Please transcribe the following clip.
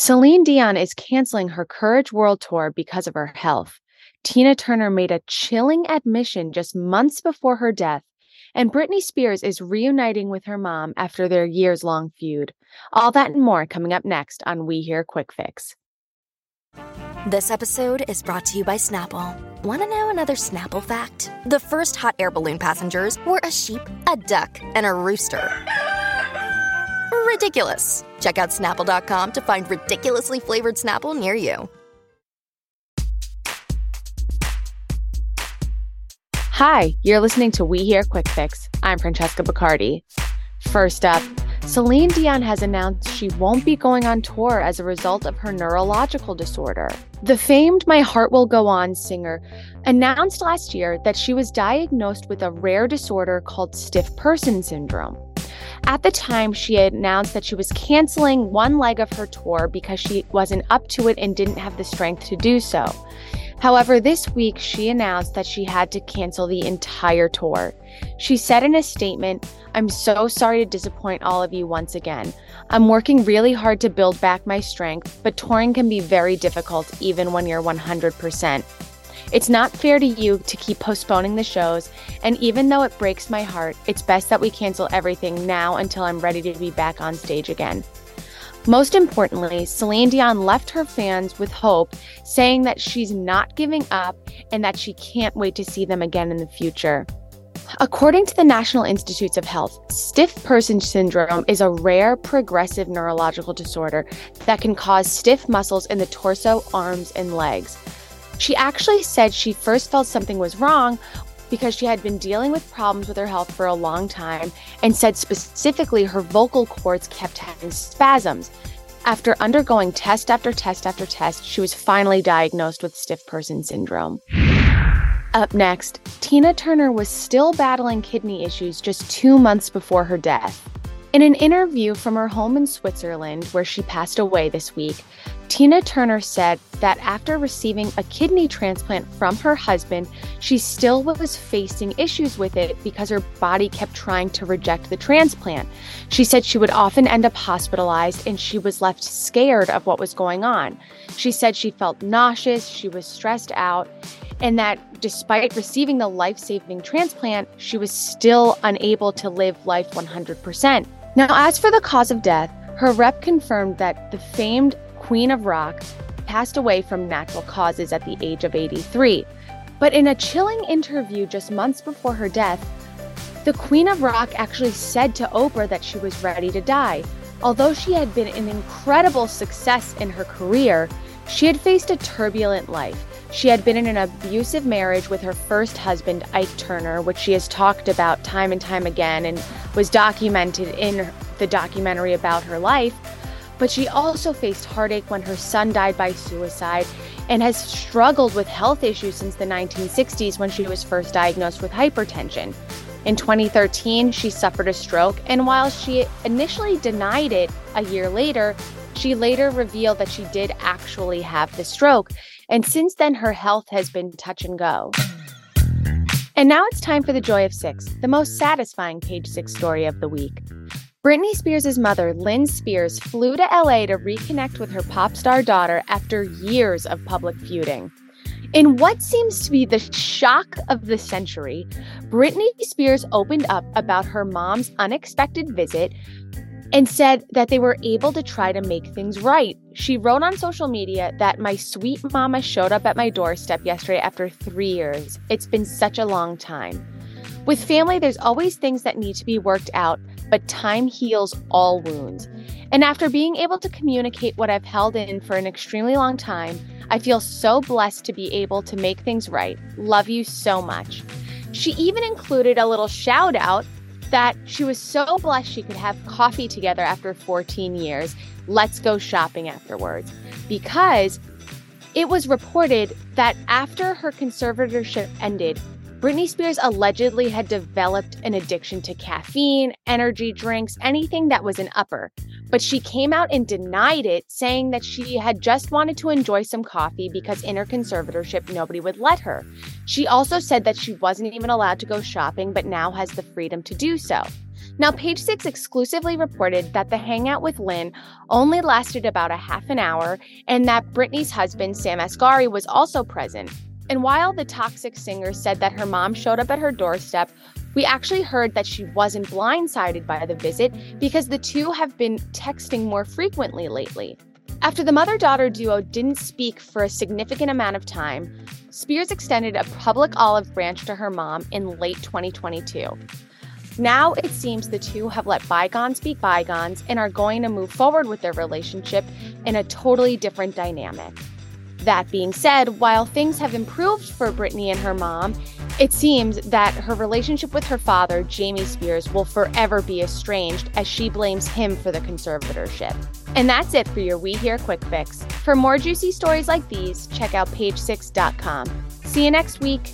Celine Dion is canceling her Courage World Tour because of her health. Tina Turner made a chilling admission just months before her death. And Britney Spears is reuniting with her mom after their years long feud. All that and more coming up next on We Hear Quick Fix. This episode is brought to you by Snapple. Want to know another Snapple fact? The first hot air balloon passengers were a sheep, a duck, and a rooster. Ridiculous. Check out snapple.com to find ridiculously flavored Snapple near you. Hi, you're listening to We Hear Quick Fix. I'm Francesca Bacardi. First up, Celine Dion has announced she won't be going on tour as a result of her neurological disorder. The famed My Heart Will Go On singer announced last year that she was diagnosed with a rare disorder called stiff person syndrome. At the time, she announced that she was canceling one leg of her tour because she wasn't up to it and didn't have the strength to do so. However, this week she announced that she had to cancel the entire tour. She said in a statement, I'm so sorry to disappoint all of you once again. I'm working really hard to build back my strength, but touring can be very difficult even when you're 100%. It's not fair to you to keep postponing the shows, and even though it breaks my heart, it's best that we cancel everything now until I'm ready to be back on stage again. Most importantly, Celine Dion left her fans with hope, saying that she's not giving up and that she can't wait to see them again in the future. According to the National Institutes of Health, stiff person syndrome is a rare progressive neurological disorder that can cause stiff muscles in the torso, arms, and legs. She actually said she first felt something was wrong because she had been dealing with problems with her health for a long time and said specifically her vocal cords kept having spasms. After undergoing test after test after test, she was finally diagnosed with stiff person syndrome. Up next, Tina Turner was still battling kidney issues just two months before her death. In an interview from her home in Switzerland, where she passed away this week, Tina Turner said that after receiving a kidney transplant from her husband, she still was facing issues with it because her body kept trying to reject the transplant. She said she would often end up hospitalized and she was left scared of what was going on. She said she felt nauseous, she was stressed out, and that despite receiving the life saving transplant, she was still unable to live life 100%. Now, as for the cause of death, her rep confirmed that the famed Queen of Rock passed away from natural causes at the age of 83. But in a chilling interview just months before her death, the Queen of Rock actually said to Oprah that she was ready to die. Although she had been an incredible success in her career, she had faced a turbulent life. She had been in an abusive marriage with her first husband, Ike Turner, which she has talked about time and time again and was documented in the documentary about her life. But she also faced heartache when her son died by suicide and has struggled with health issues since the 1960s when she was first diagnosed with hypertension. In 2013, she suffered a stroke, and while she initially denied it a year later, she later revealed that she did actually have the stroke. And since then, her health has been touch and go. And now it's time for the Joy of Six, the most satisfying page six story of the week. Britney Spears' mother, Lynn Spears, flew to LA to reconnect with her pop star daughter after years of public feuding. In what seems to be the shock of the century, Britney Spears opened up about her mom's unexpected visit and said that they were able to try to make things right. She wrote on social media that my sweet mama showed up at my doorstep yesterday after three years. It's been such a long time. With family, there's always things that need to be worked out, but time heals all wounds. And after being able to communicate what I've held in for an extremely long time, I feel so blessed to be able to make things right. Love you so much. She even included a little shout out that she was so blessed she could have coffee together after 14 years. Let's go shopping afterwards. Because it was reported that after her conservatorship ended, Britney Spears allegedly had developed an addiction to caffeine, energy drinks, anything that was an upper. But she came out and denied it, saying that she had just wanted to enjoy some coffee because in her conservatorship, nobody would let her. She also said that she wasn't even allowed to go shopping, but now has the freedom to do so. Now, Page Six exclusively reported that the hangout with Lynn only lasted about a half an hour and that Britney's husband, Sam Asghari, was also present. And while the toxic singer said that her mom showed up at her doorstep, we actually heard that she wasn't blindsided by the visit because the two have been texting more frequently lately. After the mother daughter duo didn't speak for a significant amount of time, Spears extended a public olive branch to her mom in late 2022. Now it seems the two have let bygones be bygones and are going to move forward with their relationship in a totally different dynamic. That being said, while things have improved for Britney and her mom, it seems that her relationship with her father, Jamie Spears, will forever be estranged as she blames him for the conservatorship. And that's it for your We Hear Quick Fix. For more juicy stories like these, check out page6.com. See you next week.